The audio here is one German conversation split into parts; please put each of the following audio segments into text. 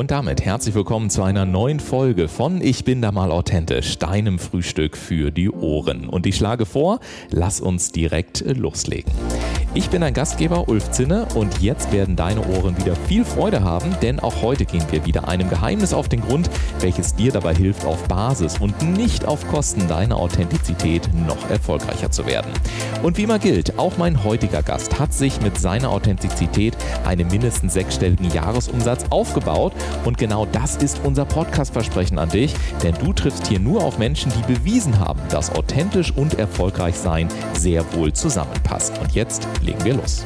Und damit herzlich willkommen zu einer neuen Folge von Ich bin da mal authentisch, deinem Frühstück für die Ohren. Und ich schlage vor, lass uns direkt loslegen. Ich bin dein Gastgeber Ulf Zinne und jetzt werden deine Ohren wieder viel Freude haben, denn auch heute gehen wir wieder einem Geheimnis auf den Grund, welches dir dabei hilft, auf Basis und nicht auf Kosten deiner Authentizität noch erfolgreicher zu werden. Und wie immer gilt, auch mein heutiger Gast hat sich mit seiner Authentizität einen mindestens sechsstelligen Jahresumsatz aufgebaut und genau das ist unser Podcast-Versprechen an dich, denn du triffst hier nur auf Menschen, die bewiesen haben, dass authentisch und erfolgreich sein sehr wohl zusammenpasst. Und jetzt legen wir los.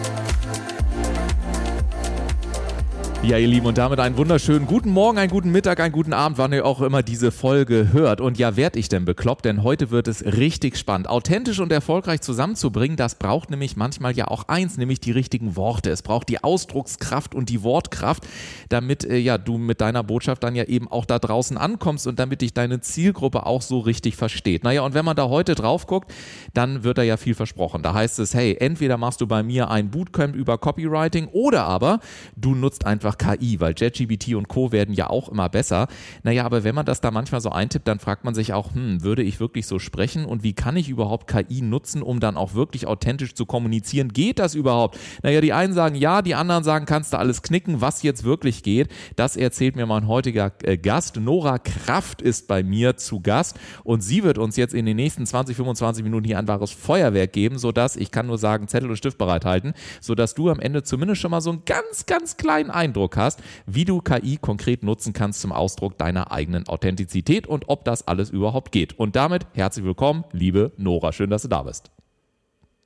Ja, ihr Lieben, und damit einen wunderschönen guten Morgen, einen guten Mittag, einen guten Abend, wann ihr auch immer diese Folge hört. Und ja, werd ich denn bekloppt, denn heute wird es richtig spannend. Authentisch und erfolgreich zusammenzubringen, das braucht nämlich manchmal ja auch eins, nämlich die richtigen Worte. Es braucht die Ausdruckskraft und die Wortkraft, damit äh, ja du mit deiner Botschaft dann ja eben auch da draußen ankommst und damit dich deine Zielgruppe auch so richtig versteht. Naja, und wenn man da heute drauf guckt, dann wird da ja viel versprochen. Da heißt es, hey, entweder machst du bei mir ein Bootcamp über Copywriting oder aber du nutzt einfach einfach KI, weil JetGBT und Co. werden ja auch immer besser. Naja, aber wenn man das da manchmal so eintippt, dann fragt man sich auch, hm, würde ich wirklich so sprechen und wie kann ich überhaupt KI nutzen, um dann auch wirklich authentisch zu kommunizieren? Geht das überhaupt? Naja, die einen sagen ja, die anderen sagen, kannst du alles knicken, was jetzt wirklich geht. Das erzählt mir mein heutiger äh, Gast. Nora Kraft ist bei mir zu Gast und sie wird uns jetzt in den nächsten 20, 25 Minuten hier ein wahres Feuerwerk geben, sodass, ich kann nur sagen, Zettel und Stift bereithalten, sodass du am Ende zumindest schon mal so einen ganz, ganz kleinen Eindruck Eindruck hast, wie du KI konkret nutzen kannst zum Ausdruck deiner eigenen Authentizität und ob das alles überhaupt geht. Und damit herzlich willkommen, liebe Nora. Schön, dass du da bist.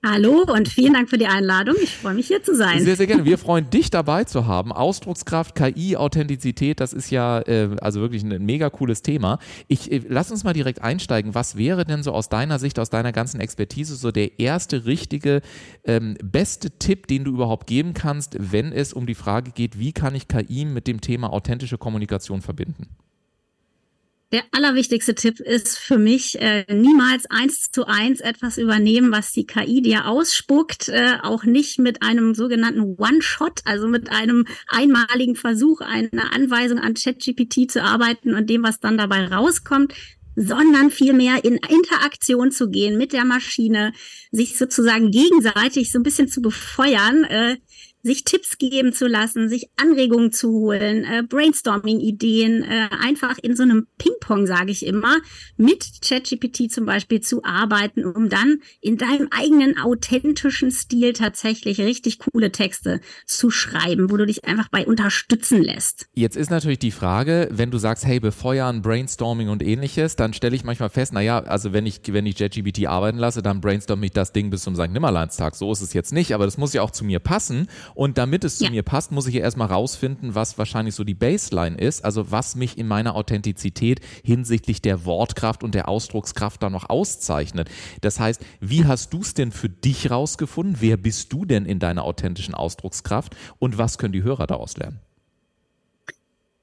Hallo und vielen Dank für die Einladung. Ich freue mich hier zu sein. Sehr, sehr gerne. Wir freuen dich dabei zu haben. Ausdruckskraft, KI, Authentizität, das ist ja äh, also wirklich ein mega cooles Thema. Ich äh, lass uns mal direkt einsteigen. Was wäre denn so aus deiner Sicht, aus deiner ganzen Expertise so der erste richtige, ähm, beste Tipp, den du überhaupt geben kannst, wenn es um die Frage geht, wie kann ich KI mit dem Thema authentische Kommunikation verbinden? Der allerwichtigste Tipp ist für mich, äh, niemals eins zu eins etwas übernehmen, was die KI dir ausspuckt, äh, auch nicht mit einem sogenannten One-Shot, also mit einem einmaligen Versuch, eine Anweisung an ChatGPT zu arbeiten und dem, was dann dabei rauskommt, sondern vielmehr in Interaktion zu gehen mit der Maschine, sich sozusagen gegenseitig so ein bisschen zu befeuern, äh, sich Tipps geben zu lassen, sich Anregungen zu holen, äh, Brainstorming-Ideen, äh, einfach in so einem Ping-Pong, sage ich immer, mit ChatGPT zum Beispiel zu arbeiten, um dann in deinem eigenen authentischen Stil tatsächlich richtig coole Texte zu schreiben, wo du dich einfach bei unterstützen lässt. Jetzt ist natürlich die Frage, wenn du sagst, hey, befeuern, Brainstorming und ähnliches, dann stelle ich manchmal fest, naja, also wenn ich, wenn ich ChatGPT arbeiten lasse, dann brainstorm ich das Ding bis zum St. Nimmerleinstag. So ist es jetzt nicht, aber das muss ja auch zu mir passen. Und damit es zu ja. mir passt, muss ich ja erstmal rausfinden, was wahrscheinlich so die Baseline ist, also was mich in meiner Authentizität hinsichtlich der Wortkraft und der Ausdruckskraft da noch auszeichnet. Das heißt, wie hast du es denn für dich rausgefunden? Wer bist du denn in deiner authentischen Ausdruckskraft? Und was können die Hörer daraus lernen?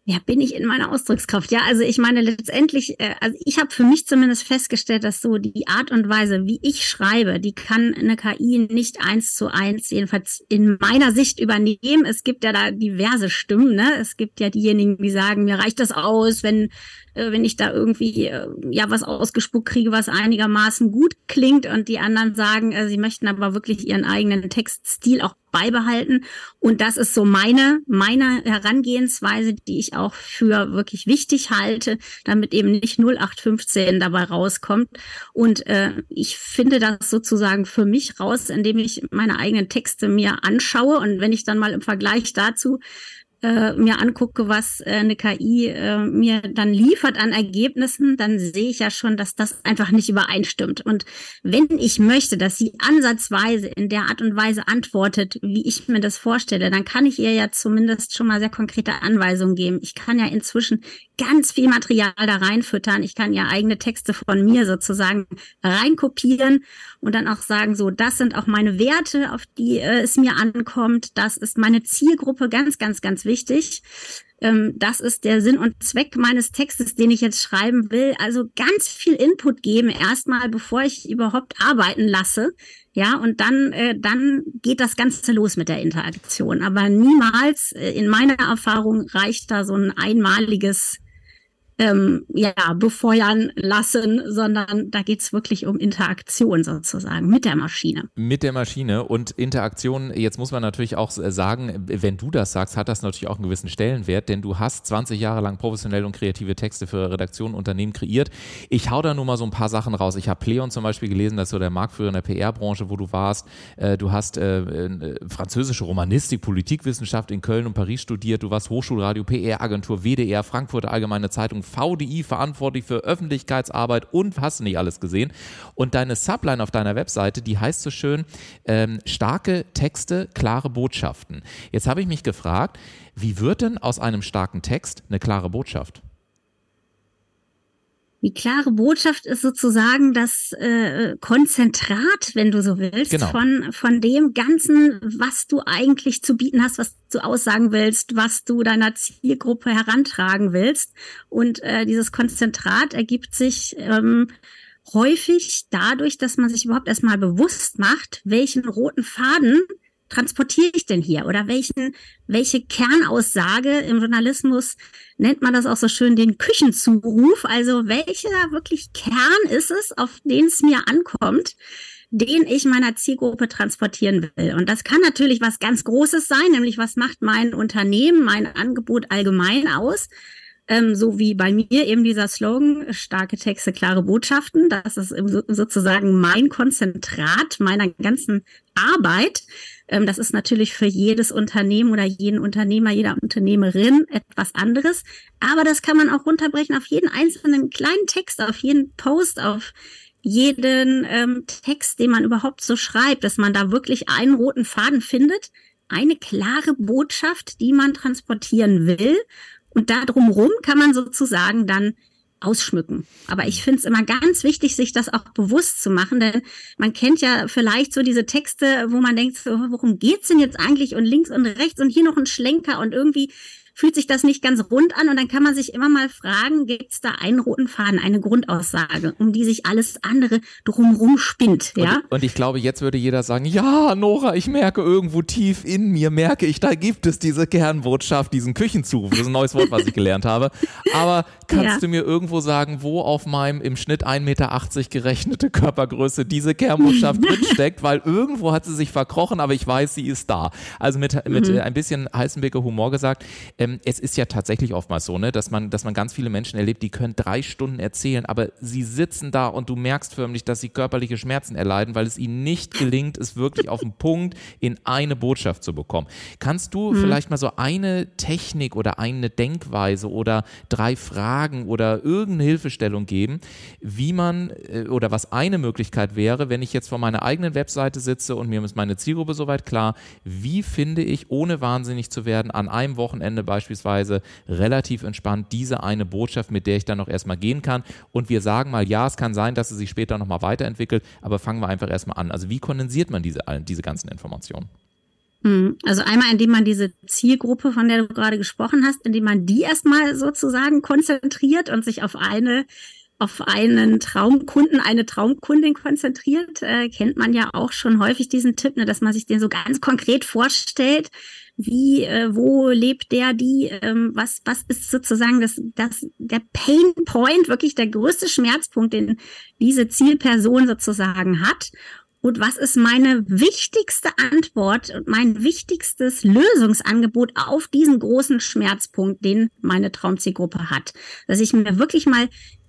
Ja, bin ich in meiner Ausdruckskraft. Ja, also ich meine letztendlich, äh, also ich habe für mich zumindest festgestellt, dass so die Art und Weise, wie ich schreibe, die kann eine KI nicht eins zu eins, jedenfalls in meiner Sicht übernehmen. Es gibt ja da diverse Stimmen, ne? Es gibt ja diejenigen, die sagen, mir reicht das aus, wenn äh, wenn ich da irgendwie äh, ja was ausgespuckt kriege, was einigermaßen gut klingt und die anderen sagen, äh, sie möchten aber wirklich ihren eigenen Textstil auch beibehalten. Und das ist so meine, meine Herangehensweise, die ich auch für wirklich wichtig halte, damit eben nicht 0815 dabei rauskommt. Und äh, ich finde das sozusagen für mich raus, indem ich meine eigenen Texte mir anschaue. Und wenn ich dann mal im Vergleich dazu äh, mir angucke, was äh, eine KI äh, mir dann liefert an Ergebnissen, dann sehe ich ja schon, dass das einfach nicht übereinstimmt. Und wenn ich möchte, dass sie ansatzweise in der Art und Weise antwortet, wie ich mir das vorstelle, dann kann ich ihr ja zumindest schon mal sehr konkrete Anweisungen geben. Ich kann ja inzwischen ganz viel Material da reinfüttern. Ich kann ja eigene Texte von mir sozusagen reinkopieren und dann auch sagen, so, das sind auch meine Werte, auf die äh, es mir ankommt. Das ist meine Zielgruppe, ganz, ganz, ganz wichtig. ähm, das ist der Sinn und Zweck meines Textes, den ich jetzt schreiben will. Also ganz viel Input geben erstmal, bevor ich überhaupt arbeiten lasse. Ja, und dann, äh, dann geht das Ganze los mit der Interaktion. Aber niemals, äh, in meiner Erfahrung, reicht da so ein einmaliges ähm, ja, befeuern lassen, sondern da geht's wirklich um Interaktion sozusagen mit der Maschine. Mit der Maschine und Interaktion, jetzt muss man natürlich auch sagen, wenn du das sagst, hat das natürlich auch einen gewissen Stellenwert, denn du hast 20 Jahre lang professionell und kreative Texte für Redaktionen und Unternehmen kreiert. Ich hau da nur mal so ein paar Sachen raus. Ich habe Pleon zum Beispiel gelesen, das ist so der Marktführer in der PR-Branche, wo du warst. Äh, du hast äh, äh, französische Romanistik, Politikwissenschaft in Köln und Paris studiert. Du warst Hochschulradio, PR-Agentur, WDR, Frankfurter Allgemeine Zeitung, VDI verantwortlich für Öffentlichkeitsarbeit und hast nicht alles gesehen. Und deine Subline auf deiner Webseite, die heißt so schön, ähm, starke Texte, klare Botschaften. Jetzt habe ich mich gefragt, wie wird denn aus einem starken Text eine klare Botschaft? Die klare Botschaft ist sozusagen das äh, Konzentrat, wenn du so willst, genau. von, von dem Ganzen, was du eigentlich zu bieten hast, was du aussagen willst, was du deiner Zielgruppe herantragen willst. Und äh, dieses Konzentrat ergibt sich ähm, häufig dadurch, dass man sich überhaupt erstmal bewusst macht, welchen roten Faden transportiere ich denn hier? Oder welchen, welche Kernaussage im Journalismus nennt man das auch so schön den Küchenzuruf? Also welcher wirklich Kern ist es, auf den es mir ankommt? den ich meiner Zielgruppe transportieren will. Und das kann natürlich was ganz Großes sein, nämlich was macht mein Unternehmen, mein Angebot allgemein aus. Ähm, so wie bei mir eben dieser Slogan, starke Texte, klare Botschaften. Das ist sozusagen mein Konzentrat meiner ganzen Arbeit. Ähm, das ist natürlich für jedes Unternehmen oder jeden Unternehmer, jeder Unternehmerin etwas anderes. Aber das kann man auch runterbrechen auf jeden einzelnen kleinen Text, auf jeden Post, auf jeden ähm, Text, den man überhaupt so schreibt, dass man da wirklich einen roten Faden findet, eine klare Botschaft, die man transportieren will. Und da drumherum kann man sozusagen dann ausschmücken. Aber ich finde es immer ganz wichtig, sich das auch bewusst zu machen, denn man kennt ja vielleicht so diese Texte, wo man denkt, worum geht's denn jetzt eigentlich und links und rechts und hier noch ein Schlenker und irgendwie fühlt sich das nicht ganz rund an und dann kann man sich immer mal fragen, gibt es da einen roten Faden, eine Grundaussage, um die sich alles andere drumherum spinnt, ja? Und, und, ich glaube, jetzt würde jeder sagen, ja, Nora, ich merke irgendwo tief in mir, merke ich, da gibt es diese Kernbotschaft, diesen Küchenzuruf, das ist ein neues Wort, was ich gelernt habe. Aber kannst ja. du mir irgendwo sagen, wo auf meinem im Schnitt 1,80 Meter gerechnete Körpergröße diese Kernbotschaft drinsteckt, weil irgendwo hat sie sich verkrochen, aber ich weiß, sie ist da. Also mit, mit mhm. ein bisschen Heißenbecker Humor gesagt, ähm, es ist ja tatsächlich oftmals so, ne, dass man, dass man ganz viele Menschen erlebt, die können drei Stunden erzählen, aber sie sitzen da und du merkst förmlich, dass sie körperliche Schmerzen erleiden, weil es ihnen nicht gelingt, es wirklich auf den Punkt in eine Botschaft zu bekommen. Kannst du mhm. vielleicht mal so eine Technik oder eine Denkweise oder drei Fragen oder irgendeine Hilfestellung geben, wie man äh, oder was eine Möglichkeit wäre, wenn ich jetzt vor meiner eigenen Webseite sitze und mir ist meine Zielgruppe soweit klar, wie finde ich, ohne wahnsinnig zu werden, an einem Wochenende beispielsweise beispielsweise relativ entspannt diese eine Botschaft, mit der ich dann noch erstmal gehen kann. Und wir sagen mal, ja, es kann sein, dass es sich später nochmal weiterentwickelt, aber fangen wir einfach erstmal an. Also wie kondensiert man diese, diese ganzen Informationen? Hm, also einmal, indem man diese Zielgruppe, von der du gerade gesprochen hast, indem man die erstmal sozusagen konzentriert und sich auf eine auf einen Traumkunden, eine Traumkundin konzentriert, äh, kennt man ja auch schon häufig diesen Tipp, ne, dass man sich den so ganz konkret vorstellt, wie, äh, wo lebt der, die, ähm, was, was ist sozusagen das, das, der Pain Point, wirklich der größte Schmerzpunkt, den diese Zielperson sozusagen hat. Und was ist meine wichtigste Antwort und mein wichtigstes Lösungsangebot auf diesen großen Schmerzpunkt, den meine Traumzielgruppe hat? Dass ich mir wirklich mal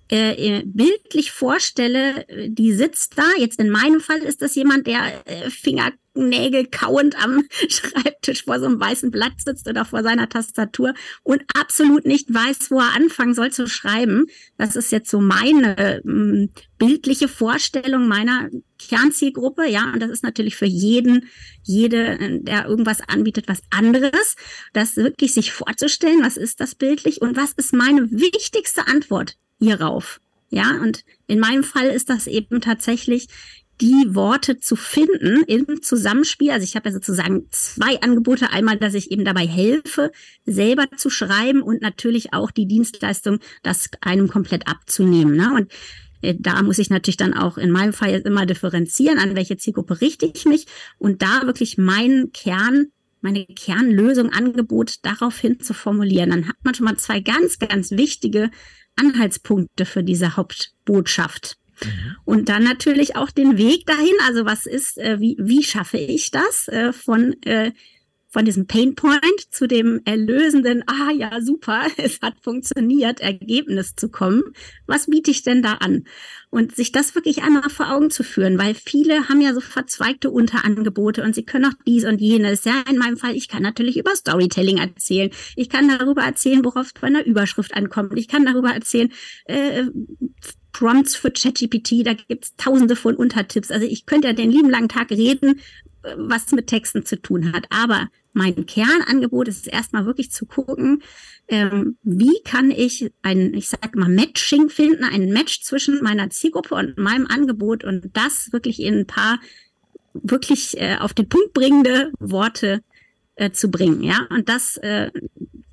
äh, bildlich vorstelle, die sitzt da. Jetzt in meinem Fall ist das jemand, der äh, Fingernägel kauend am Schreibtisch vor so einem weißen Blatt sitzt oder vor seiner Tastatur und absolut nicht weiß, wo er anfangen soll zu schreiben. Das ist jetzt so meine äh, bildliche Vorstellung meiner Kernzielgruppe. Ja, und das ist natürlich für jeden, jede, der irgendwas anbietet, was anderes. Das wirklich sich vorzustellen, was ist das bildlich und was ist meine wichtigste Antwort hierauf. Ja, und in meinem Fall ist das eben tatsächlich die Worte zu finden im Zusammenspiel. Also ich habe ja sozusagen zwei Angebote. Einmal, dass ich eben dabei helfe, selber zu schreiben und natürlich auch die Dienstleistung, das einem komplett abzunehmen. Ne? Und äh, da muss ich natürlich dann auch in meinem Fall immer differenzieren, an welche Zielgruppe richte ich mich und da wirklich meinen Kern, meine Kernlösung, Angebot daraufhin zu formulieren. Dann hat man schon mal zwei ganz, ganz wichtige Anhaltspunkte für diese Hauptbotschaft. Mhm. Und dann natürlich auch den Weg dahin. Also was ist, äh, wie, wie schaffe ich das äh, von äh, von diesem Painpoint zu dem erlösenden, ah ja, super, es hat funktioniert, Ergebnis zu kommen. Was biete ich denn da an? Und sich das wirklich einmal vor Augen zu führen, weil viele haben ja so verzweigte Unterangebote und sie können auch dies und jenes. Ja, in meinem Fall, ich kann natürlich über Storytelling erzählen. Ich kann darüber erzählen, worauf es bei einer Überschrift ankommt. Ich kann darüber erzählen, äh, Prompts für ChatGPT, da gibt's tausende von Untertipps. Also ich könnte ja den lieben langen Tag reden, was mit Texten zu tun hat. Aber mein Kernangebot ist erstmal wirklich zu gucken, ähm, wie kann ich ein, ich sag mal, Matching finden, ein Match zwischen meiner Zielgruppe und meinem Angebot und das wirklich in ein paar wirklich äh, auf den Punkt bringende Worte äh, zu bringen, ja. Und das, äh,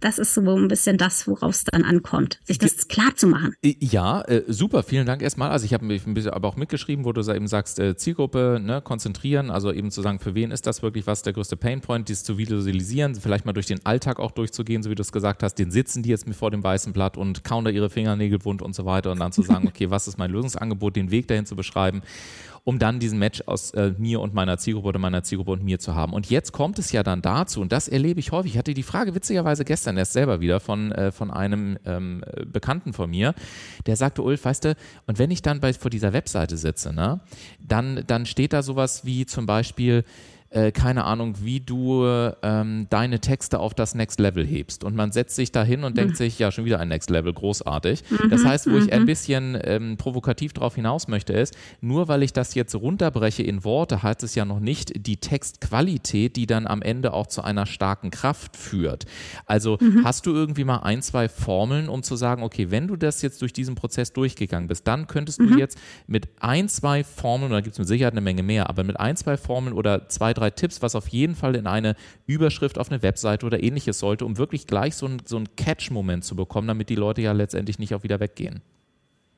das ist so ein bisschen das, worauf es dann ankommt, sich das klar zu machen. Ja, äh, super, vielen Dank erstmal. Also ich habe ein bisschen aber auch mitgeschrieben, wo du eben sagst, äh, Zielgruppe, ne, konzentrieren, also eben zu sagen, für wen ist das wirklich, was der größte Painpoint, dies zu visualisieren, vielleicht mal durch den Alltag auch durchzugehen, so wie du es gesagt hast, den sitzen die jetzt mit vor dem weißen Blatt und kauen da ihre Fingernägel wund und so weiter und dann zu sagen, okay, was ist mein Lösungsangebot, den Weg dahin zu beschreiben um dann diesen Match aus äh, mir und meiner Zielgruppe oder meiner Zielgruppe und mir zu haben. Und jetzt kommt es ja dann dazu, und das erlebe ich häufig. Ich hatte die Frage witzigerweise gestern erst selber wieder von, äh, von einem ähm, Bekannten von mir, der sagte, Ulf, weißt du, und wenn ich dann bei, vor dieser Webseite sitze, ne, dann, dann steht da sowas wie zum Beispiel, äh, keine Ahnung, wie du ähm, deine Texte auf das Next Level hebst. Und man setzt sich da hin und mhm. denkt sich, ja, schon wieder ein Next Level, großartig. Mhm, das heißt, wo ich ein mhm. bisschen ähm, provokativ darauf hinaus möchte, ist, nur weil ich das jetzt runterbreche in Worte, heißt es ja noch nicht die Textqualität, die dann am Ende auch zu einer starken Kraft führt. Also mhm. hast du irgendwie mal ein, zwei Formeln, um zu sagen, okay, wenn du das jetzt durch diesen Prozess durchgegangen bist, dann könntest du mhm. jetzt mit ein, zwei Formeln, oder gibt es mit Sicherheit eine Menge mehr, aber mit ein, zwei Formeln oder zwei, drei drei Tipps, was auf jeden Fall in eine Überschrift auf eine Webseite oder ähnliches sollte, um wirklich gleich so ein, so ein Catch-Moment zu bekommen, damit die Leute ja letztendlich nicht auch wieder weggehen.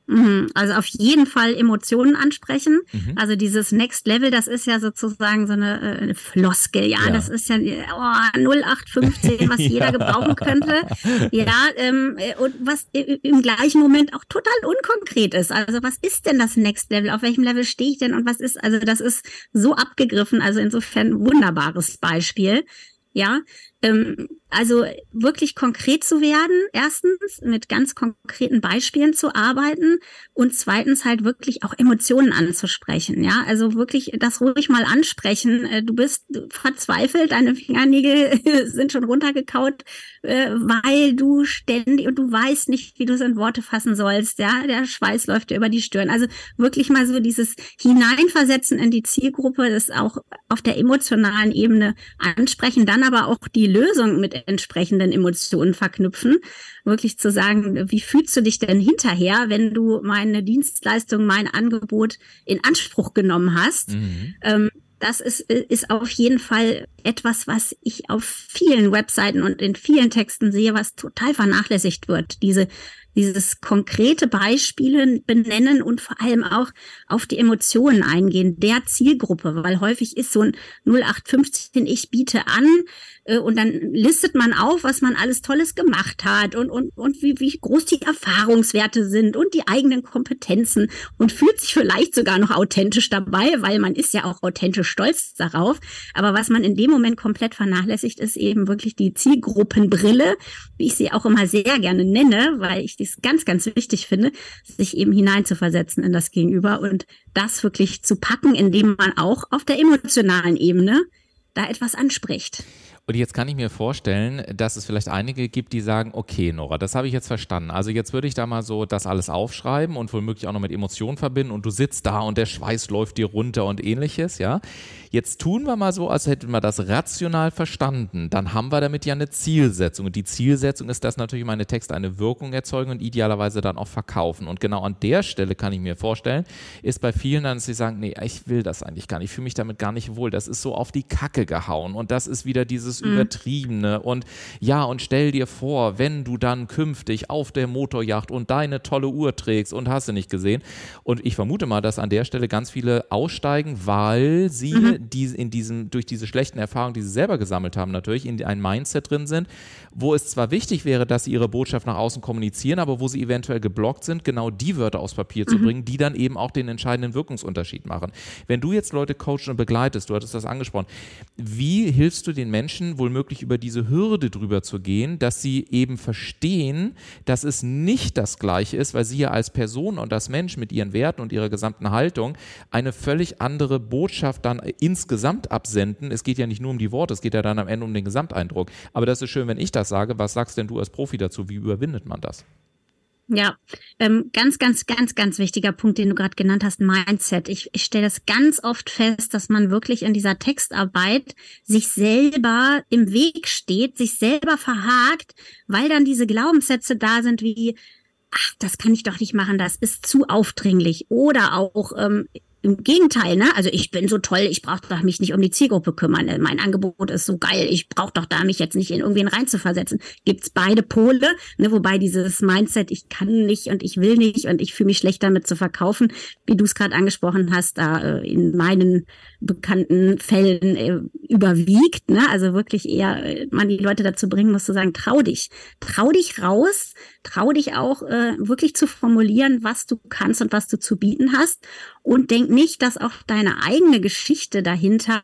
Mhm. Also auf jeden Fall Emotionen ansprechen. Mhm. Also dieses Next Level, das ist ja sozusagen so eine, äh, eine Floskel. Ja, ja, das ist ja oh, 0815, was jeder gebrauchen könnte. Ja, ähm, äh, und was im gleichen Moment auch total unkonkret ist. Also was ist denn das Next Level? Auf welchem Level stehe ich denn? Und was ist, also das ist so abgegriffen. Also insofern wunderbares Beispiel. Ja, ähm, also wirklich konkret zu werden, erstens mit ganz konkreten Beispielen zu arbeiten und zweitens halt wirklich auch Emotionen anzusprechen. Ja, also wirklich das ruhig mal ansprechen. Äh, du bist verzweifelt, deine Fingernägel sind schon runtergekaut, äh, weil du ständig und du weißt nicht, wie du es in Worte fassen sollst. Ja, der Schweiß läuft dir über die Stirn. Also wirklich mal so dieses Hineinversetzen in die Zielgruppe, das auch auf der emotionalen Ebene ansprechen, dann aber auch die Lösung mit entsprechenden Emotionen verknüpfen. Wirklich zu sagen, wie fühlst du dich denn hinterher, wenn du meine Dienstleistung, mein Angebot in Anspruch genommen hast? Mhm. Ähm, das ist, ist auf jeden Fall etwas, was ich auf vielen Webseiten und in vielen Texten sehe, was total vernachlässigt wird. Diese dieses konkrete Beispiele benennen und vor allem auch auf die Emotionen eingehen der Zielgruppe, weil häufig ist so ein 0815 ich biete an äh, und dann listet man auf, was man alles Tolles gemacht hat und, und, und wie, wie groß die Erfahrungswerte sind und die eigenen Kompetenzen und fühlt sich vielleicht sogar noch authentisch dabei, weil man ist ja auch authentisch stolz darauf. Aber was man in dem Moment komplett vernachlässigt, ist eben wirklich die Zielgruppenbrille, wie ich sie auch immer sehr gerne nenne, weil ich dies ganz, ganz wichtig finde, sich eben hineinzuversetzen in das Gegenüber und das wirklich zu packen, indem man auch auf der emotionalen Ebene da etwas anspricht. Und jetzt kann ich mir vorstellen, dass es vielleicht einige gibt, die sagen, okay, Nora, das habe ich jetzt verstanden. Also jetzt würde ich da mal so das alles aufschreiben und womöglich auch noch mit Emotionen verbinden und du sitzt da und der Schweiß läuft dir runter und ähnliches, ja. Jetzt tun wir mal so, als hätten wir das rational verstanden. Dann haben wir damit ja eine Zielsetzung. Und die Zielsetzung ist, dass natürlich meine Texte eine Wirkung erzeugen und idealerweise dann auch verkaufen. Und genau an der Stelle kann ich mir vorstellen, ist bei vielen dann, dass sie sagen, nee, ich will das eigentlich gar nicht, ich fühle mich damit gar nicht wohl. Das ist so auf die Kacke gehauen. Und das ist wieder dieses mhm. Übertriebene. Und ja, und stell dir vor, wenn du dann künftig auf der Motorjacht und deine tolle Uhr trägst und hast du nicht gesehen. Und ich vermute mal, dass an der Stelle ganz viele aussteigen, weil sie mhm. die in diesem, durch diese schlechten Erfahrungen, die sie selber gesammelt haben, natürlich in ein Mindset drin sind, wo es zwar wichtig wäre, dass sie ihre Botschaft nach außen kommunizieren, aber wo sie eventuell geblockt sind, genau die Wörter aufs Papier mhm. zu bringen, die dann eben auch den entscheidenden Wirkungsunterschied machen. Wenn du jetzt Leute coachst und begleitest, du hattest das angesprochen, wie hilfst du den Menschen, wohl möglich über diese Hürde drüber zu gehen, dass sie eben verstehen, dass es nicht das Gleiche ist, weil sie ja als Person und als Mensch mit ihren Werten und ihrer gesamten Haltung eine völlig andere Botschaft dann insgesamt absenden. Es geht ja nicht nur um die Worte, es geht ja dann am Ende um den Gesamteindruck. Aber das ist schön, wenn ich das sage. Was sagst denn du als Profi dazu? Wie überwindet man das? Ja, ähm, ganz, ganz, ganz, ganz wichtiger Punkt, den du gerade genannt hast, Mindset. Ich, ich stelle das ganz oft fest, dass man wirklich in dieser Textarbeit sich selber im Weg steht, sich selber verhakt, weil dann diese Glaubenssätze da sind wie, ach, das kann ich doch nicht machen, das ist zu aufdringlich. Oder auch, ähm, im Gegenteil, ne? Also ich bin so toll, ich brauche doch mich nicht um die Zielgruppe kümmern. Mein Angebot ist so geil, ich brauche doch da mich jetzt nicht in irgendwen reinzuversetzen. Gibt's beide Pole, ne? Wobei dieses Mindset, ich kann nicht und ich will nicht und ich fühle mich schlecht damit zu verkaufen, wie du es gerade angesprochen hast, da äh, in meinen bekannten Fällen äh, überwiegt. Ne? Also wirklich eher äh, man die Leute dazu bringen muss zu sagen, trau dich, trau dich raus, trau dich auch äh, wirklich zu formulieren, was du kannst und was du zu bieten hast und denk nicht, dass auch deine eigene Geschichte dahinter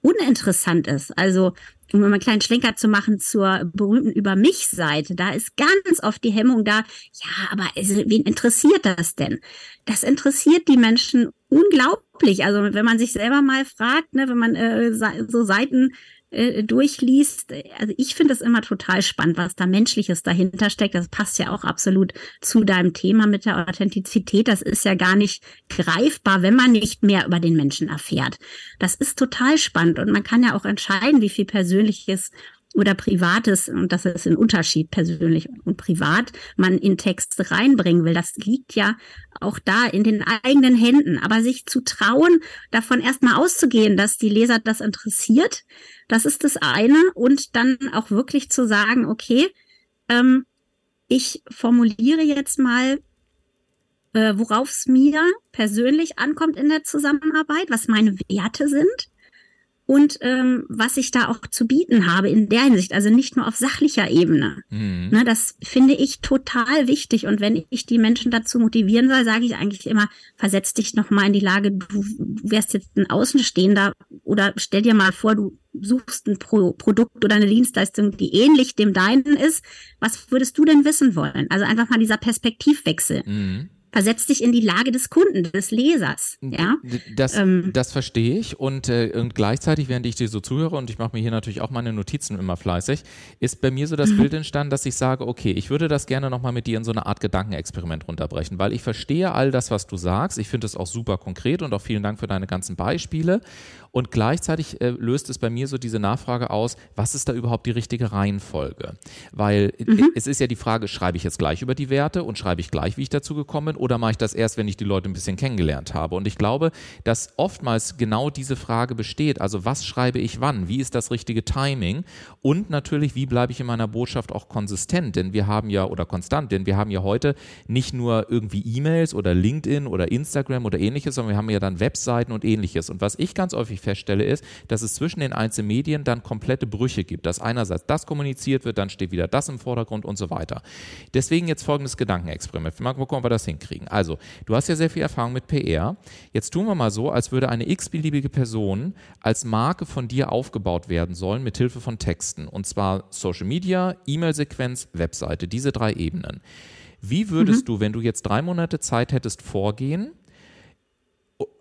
uninteressant ist. Also um mal einen kleinen Schlenker zu machen zur berühmten Über mich-Seite, da ist ganz oft die Hemmung da, ja, aber wen interessiert das denn? Das interessiert die Menschen unglaublich. Also wenn man sich selber mal fragt, ne, wenn man äh, so Seiten äh, durchliest. Also ich finde es immer total spannend, was da Menschliches dahinter steckt. Das passt ja auch absolut zu deinem Thema mit der Authentizität. Das ist ja gar nicht greifbar, wenn man nicht mehr über den Menschen erfährt. Das ist total spannend und man kann ja auch entscheiden, wie viel Persönliches oder Privates, und das ist ein Unterschied persönlich und privat, man in Texte reinbringen will. Das liegt ja auch da in den eigenen Händen. Aber sich zu trauen, davon erstmal auszugehen, dass die Leser das interessiert, das ist das eine. Und dann auch wirklich zu sagen, okay, ähm, ich formuliere jetzt mal, äh, worauf es mir persönlich ankommt in der Zusammenarbeit, was meine Werte sind und ähm, was ich da auch zu bieten habe in der Hinsicht, also nicht nur auf sachlicher Ebene. Mhm. Ne, das finde ich total wichtig. Und wenn ich die Menschen dazu motivieren soll, sage ich eigentlich immer, versetz dich noch mal in die Lage, du, du wärst jetzt ein Außenstehender oder stell dir mal vor, du suchst ein Pro Produkt oder eine Dienstleistung, die ähnlich dem deinen ist. Was würdest du denn wissen wollen? Also einfach mal dieser Perspektivwechsel. Mhm versetz dich in die Lage des Kunden, des Lesers. Ja? Das, ähm, das verstehe ich und, äh, und gleichzeitig, während ich dir so zuhöre und ich mache mir hier natürlich auch meine Notizen immer fleißig, ist bei mir so das mhm. Bild entstanden, dass ich sage, okay, ich würde das gerne nochmal mit dir in so eine Art Gedankenexperiment runterbrechen, weil ich verstehe all das, was du sagst. Ich finde es auch super konkret und auch vielen Dank für deine ganzen Beispiele. Und gleichzeitig äh, löst es bei mir so diese Nachfrage aus, was ist da überhaupt die richtige Reihenfolge? Weil äh, mhm. es ist ja die Frage, schreibe ich jetzt gleich über die Werte und schreibe ich gleich, wie ich dazu gekommen bin, oder mache ich das erst, wenn ich die Leute ein bisschen kennengelernt habe? Und ich glaube, dass oftmals genau diese Frage besteht. Also was schreibe ich wann? Wie ist das richtige Timing? Und natürlich, wie bleibe ich in meiner Botschaft auch konsistent? Denn wir haben ja, oder konstant, denn wir haben ja heute nicht nur irgendwie E-Mails oder LinkedIn oder Instagram oder ähnliches, sondern wir haben ja dann Webseiten und ähnliches. Und was ich ganz häufig feststelle, ist, dass es zwischen den einzelnen Medien dann komplette Brüche gibt, dass einerseits das kommuniziert wird, dann steht wieder das im Vordergrund und so weiter. Deswegen jetzt folgendes Gedankenexperiment. Mal gucken, ob wir das hinkriegen. Also, du hast ja sehr viel Erfahrung mit PR. Jetzt tun wir mal so, als würde eine x-beliebige Person als Marke von dir aufgebaut werden sollen mit Hilfe von Texten. Und zwar Social Media, E-Mail-Sequenz, Webseite, diese drei Ebenen. Wie würdest mhm. du, wenn du jetzt drei Monate Zeit hättest, vorgehen,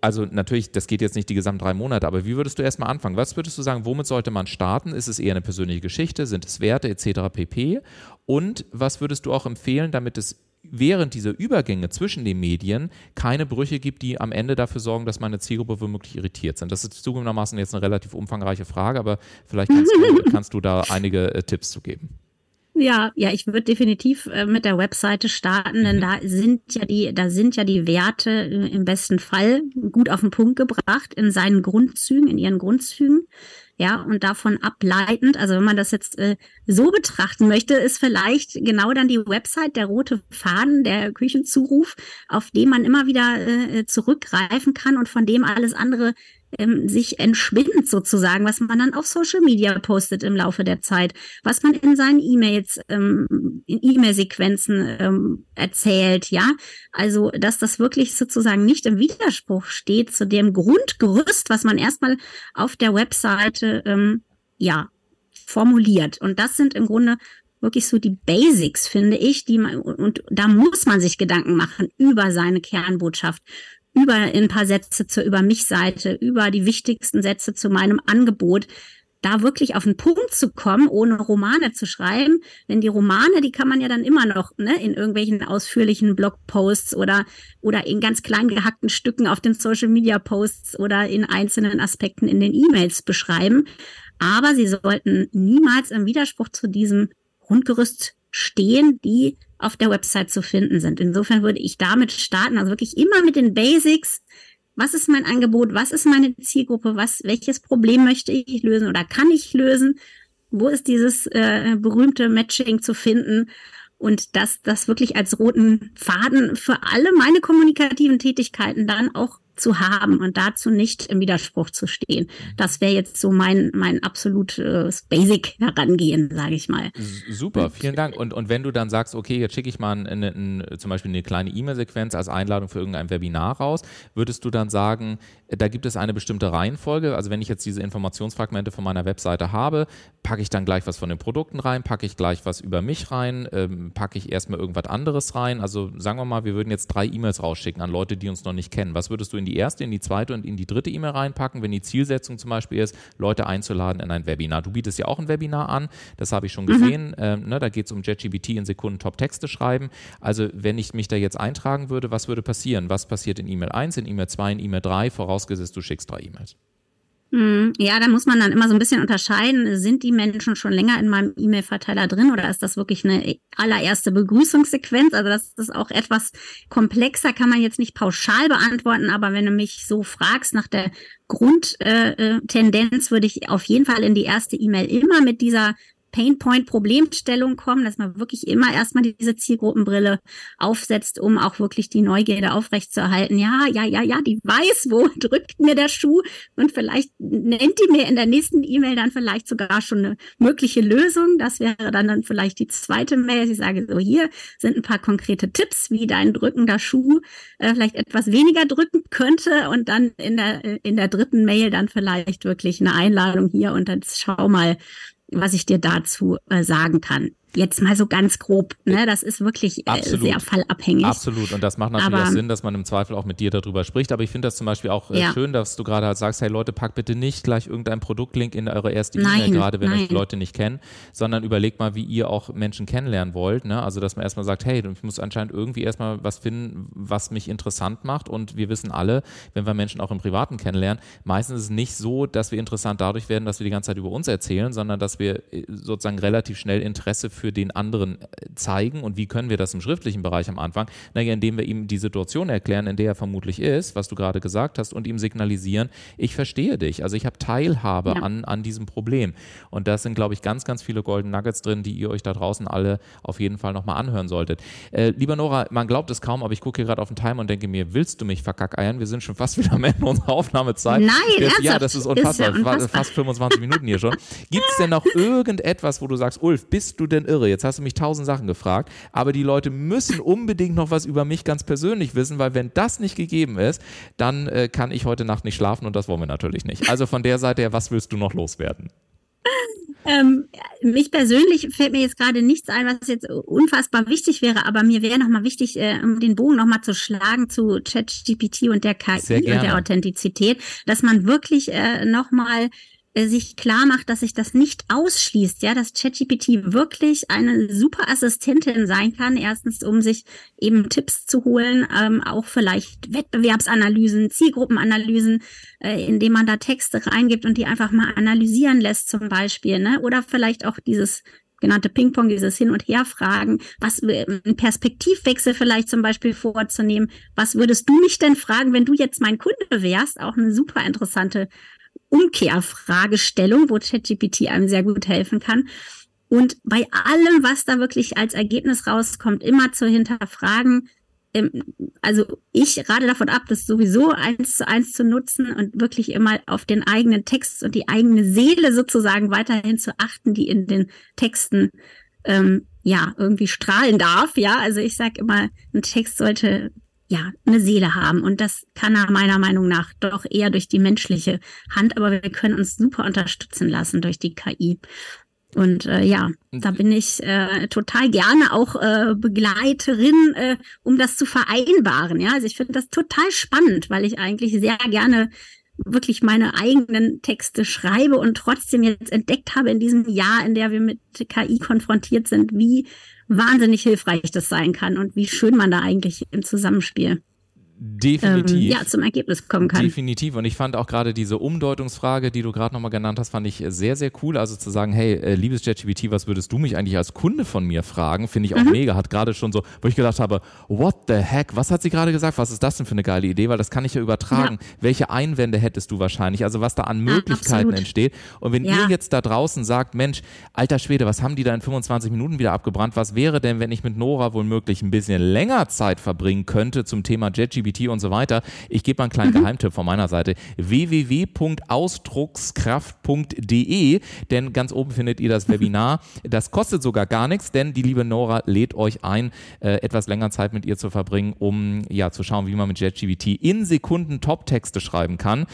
also natürlich, das geht jetzt nicht die gesamten drei Monate, aber wie würdest du erstmal anfangen? Was würdest du sagen, womit sollte man starten? Ist es eher eine persönliche Geschichte? Sind es Werte etc. pp? Und was würdest du auch empfehlen, damit es während dieser Übergänge zwischen den Medien keine Brüche gibt, die am Ende dafür sorgen, dass meine Zielgruppe womöglich irritiert sind. Das ist zugegebenermaßen jetzt eine relativ umfangreiche Frage, aber vielleicht kannst du, kannst du da einige äh, Tipps zu geben. Ja, ja, ich würde definitiv äh, mit der Webseite starten, denn mhm. da sind ja die, da sind ja die Werte äh, im besten Fall gut auf den Punkt gebracht in seinen Grundzügen, in ihren Grundzügen. Ja, und davon ableitend, also wenn man das jetzt äh, so betrachten möchte, ist vielleicht genau dann die Website der rote Faden, der Küchenzuruf, auf den man immer wieder äh, zurückgreifen kann und von dem alles andere ähm, sich entschwindet sozusagen, was man dann auf Social Media postet im Laufe der Zeit, was man in seinen E-Mails, ähm, in E-Mail-Sequenzen ähm, erzählt, ja. Also, dass das wirklich sozusagen nicht im Widerspruch steht zu dem Grundgerüst, was man erstmal auf der Webseite, ähm, ja, formuliert. Und das sind im Grunde wirklich so die Basics, finde ich, die man, und da muss man sich Gedanken machen über seine Kernbotschaft, über ein paar Sätze zur Über mich Seite, über die wichtigsten Sätze zu meinem Angebot, da wirklich auf den Punkt zu kommen, ohne Romane zu schreiben. Denn die Romane, die kann man ja dann immer noch ne, in irgendwelchen ausführlichen Blogposts oder, oder in ganz klein gehackten Stücken auf den Social Media Posts oder in einzelnen Aspekten in den E-Mails beschreiben. Aber sie sollten niemals im Widerspruch zu diesem Grundgerüst stehen, die auf der Website zu finden sind. Insofern würde ich damit starten, also wirklich immer mit den Basics. Was ist mein Angebot? Was ist meine Zielgruppe? Was, welches Problem möchte ich lösen oder kann ich lösen? Wo ist dieses äh, berühmte Matching zu finden? Und das, das wirklich als roten Faden für alle meine kommunikativen Tätigkeiten dann auch zu haben und dazu nicht im Widerspruch zu stehen. Das wäre jetzt so mein, mein absolutes Basic herangehen, sage ich mal. Super, vielen Dank. Und, und wenn du dann sagst, okay, jetzt schicke ich mal eine, eine, zum Beispiel eine kleine E-Mail-Sequenz als Einladung für irgendein Webinar raus, würdest du dann sagen, da gibt es eine bestimmte Reihenfolge? Also wenn ich jetzt diese Informationsfragmente von meiner Webseite habe, packe ich dann gleich was von den Produkten rein, packe ich gleich was über mich rein, ähm, packe ich erstmal irgendwas anderes rein? Also sagen wir mal, wir würden jetzt drei E-Mails rausschicken an Leute, die uns noch nicht kennen. Was würdest du in die erste, in die zweite und in die dritte E-Mail reinpacken, wenn die Zielsetzung zum Beispiel ist, Leute einzuladen in ein Webinar. Du bietest ja auch ein Webinar an, das habe ich schon mhm. gesehen. Mhm. Ähm, ne, da geht es um JetGBT in Sekunden Top-Texte schreiben. Also wenn ich mich da jetzt eintragen würde, was würde passieren? Was passiert in E-Mail 1, in E-Mail 2, in E-Mail 3, vorausgesetzt du schickst drei E-Mails? Hm, ja, da muss man dann immer so ein bisschen unterscheiden. Sind die Menschen schon länger in meinem E-Mail-Verteiler drin oder ist das wirklich eine allererste Begrüßungssequenz? Also das ist auch etwas komplexer, kann man jetzt nicht pauschal beantworten, aber wenn du mich so fragst nach der Grundtendenz, äh, würde ich auf jeden Fall in die erste E-Mail immer mit dieser Painpoint-Problemstellung kommen, dass man wirklich immer erstmal diese Zielgruppenbrille aufsetzt, um auch wirklich die Neugierde aufrechtzuerhalten. Ja, ja, ja, ja, die weiß, wo drückt mir der Schuh und vielleicht nennt die mir in der nächsten E-Mail dann vielleicht sogar schon eine mögliche Lösung. Das wäre dann, dann vielleicht die zweite Mail. Ich sage so, hier sind ein paar konkrete Tipps, wie dein drückender Schuh äh, vielleicht etwas weniger drücken könnte und dann in der, in der dritten Mail dann vielleicht wirklich eine Einladung hier und dann schau mal, was ich dir dazu äh, sagen kann. Jetzt mal so ganz grob, ne? Das ist wirklich äh, sehr fallabhängig. Absolut. Und das macht natürlich aber, auch Sinn, dass man im Zweifel auch mit dir darüber spricht. Aber ich finde das zum Beispiel auch äh, ja. schön, dass du gerade halt sagst, hey Leute, packt bitte nicht gleich irgendein Produktlink in eure erste E-Mail, gerade wenn nein. euch die Leute nicht kennen, sondern überlegt mal, wie ihr auch Menschen kennenlernen wollt. Ne? Also, dass man erstmal sagt, hey, ich muss anscheinend irgendwie erstmal was finden, was mich interessant macht. Und wir wissen alle, wenn wir Menschen auch im Privaten kennenlernen, meistens ist es nicht so, dass wir interessant dadurch werden, dass wir die ganze Zeit über uns erzählen, sondern dass wir äh, sozusagen relativ schnell Interesse für für den anderen äh, zeigen. Und wie können wir das im schriftlichen Bereich am Anfang? Naja, indem wir ihm die Situation erklären, in der er vermutlich ist, was du gerade gesagt hast, und ihm signalisieren, ich verstehe dich. Also ich habe Teilhabe ja. an, an diesem Problem. Und da sind, glaube ich, ganz, ganz viele Golden Nuggets drin, die ihr euch da draußen alle auf jeden Fall nochmal anhören solltet. Äh, lieber Nora, man glaubt es kaum, aber ich gucke hier gerade auf den Timer und denke mir, willst du mich verkackeiern? Wir sind schon fast wieder am Ende unserer Aufnahmezeit. Nein, das, Ja, das ist unfassbar. Ist ja unfassbar. Fast 25 Minuten hier schon. Gibt es denn noch irgendetwas, wo du sagst, Ulf, bist du denn irre? Jetzt hast du mich tausend Sachen gefragt, aber die Leute müssen unbedingt noch was über mich ganz persönlich wissen, weil wenn das nicht gegeben ist, dann äh, kann ich heute Nacht nicht schlafen und das wollen wir natürlich nicht. Also von der Seite her, was willst du noch loswerden? ähm, mich persönlich fällt mir jetzt gerade nichts ein, was jetzt unfassbar wichtig wäre, aber mir wäre nochmal wichtig, äh, um den Bogen nochmal zu schlagen zu ChatGPT und der KI und der Authentizität, dass man wirklich äh, nochmal sich klar macht, dass sich das nicht ausschließt, ja, dass ChatGPT wirklich eine super Assistentin sein kann. Erstens, um sich eben Tipps zu holen, ähm, auch vielleicht Wettbewerbsanalysen, Zielgruppenanalysen, äh, indem man da Texte reingibt und die einfach mal analysieren lässt zum Beispiel, ne? Oder vielleicht auch dieses genannte Ping-Pong, dieses Hin- und Herfragen, was äh, ein Perspektivwechsel vielleicht zum Beispiel vorzunehmen. Was würdest du mich denn fragen, wenn du jetzt mein Kunde wärst? Auch eine super interessante Umkehrfragestellung, wo ChatGPT einem sehr gut helfen kann. Und bei allem, was da wirklich als Ergebnis rauskommt, immer zu hinterfragen, ähm, also ich rate davon ab, das sowieso eins zu eins zu nutzen und wirklich immer auf den eigenen Text und die eigene Seele sozusagen weiterhin zu achten, die in den Texten ähm, ja irgendwie strahlen darf. Ja, also ich sage immer, ein Text sollte ja, eine Seele haben. Und das kann er meiner Meinung nach doch eher durch die menschliche Hand, aber wir können uns super unterstützen lassen durch die KI. Und äh, ja, da bin ich äh, total gerne auch äh, Begleiterin, äh, um das zu vereinbaren. Ja, also ich finde das total spannend, weil ich eigentlich sehr gerne wirklich meine eigenen Texte schreibe und trotzdem jetzt entdeckt habe in diesem Jahr, in der wir mit KI konfrontiert sind, wie wahnsinnig hilfreich das sein kann und wie schön man da eigentlich im Zusammenspiel Definitiv. Ähm, ja, zum Ergebnis kommen kann. Definitiv. Und ich fand auch gerade diese Umdeutungsfrage, die du gerade nochmal genannt hast, fand ich sehr, sehr cool. Also zu sagen, hey, äh, liebes ChatGPT, was würdest du mich eigentlich als Kunde von mir fragen? Finde ich auch mhm. mega. Hat gerade schon so, wo ich gedacht habe, what the heck? Was hat sie gerade gesagt? Was ist das denn für eine geile Idee? Weil das kann ich ja übertragen. Ja. Welche Einwände hättest du wahrscheinlich? Also was da an Möglichkeiten ja, entsteht. Und wenn ja. ihr jetzt da draußen sagt, Mensch, alter Schwede, was haben die da in 25 Minuten wieder abgebrannt? Was wäre denn, wenn ich mit Nora wohl möglich ein bisschen länger Zeit verbringen könnte zum Thema ChatGPT und so weiter? Ich gebe mal einen kleinen mhm. Geheimtipp von meiner Seite. www.ausdruckskraft.de, denn ganz oben findet ihr das Webinar. Das kostet sogar gar nichts, denn die liebe Nora lädt euch ein, äh, etwas länger Zeit mit ihr zu verbringen, um ja zu schauen, wie man mit JetGBT in Sekunden Top-Texte schreiben kann.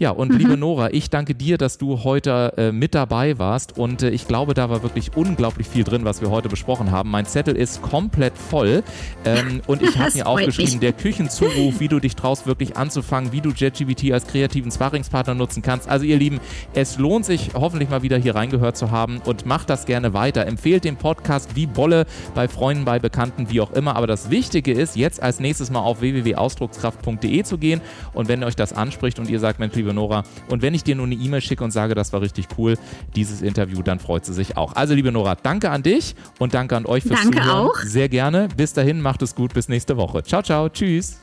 Ja, und mhm. liebe Nora, ich danke dir, dass du heute äh, mit dabei warst und äh, ich glaube, da war wirklich unglaublich viel drin, was wir heute besprochen haben. Mein Zettel ist komplett voll ähm, und ich habe mir aufgeschrieben, mich. der Küchenzuruf, wie du dich traust, wirklich anzufangen, wie du JetGBT als kreativen Sparringspartner nutzen kannst. Also ihr Lieben, es lohnt sich hoffentlich mal wieder hier reingehört zu haben und macht das gerne weiter. Empfehlt den Podcast wie Bolle bei Freunden, bei Bekannten, wie auch immer. Aber das Wichtige ist, jetzt als nächstes mal auf www.ausdruckskraft.de zu gehen und wenn euch das anspricht und ihr sagt, Mensch, liebe liebe Nora. Und wenn ich dir nur eine E-Mail schicke und sage, das war richtig cool, dieses Interview, dann freut sie sich auch. Also, liebe Nora, danke an dich und danke an euch fürs danke Zuhören. auch. Sehr gerne. Bis dahin, macht es gut. Bis nächste Woche. Ciao, ciao. Tschüss.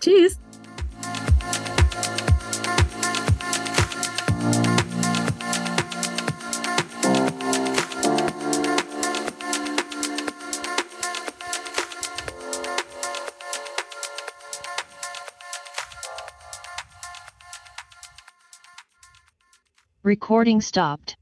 Tschüss. Recording stopped.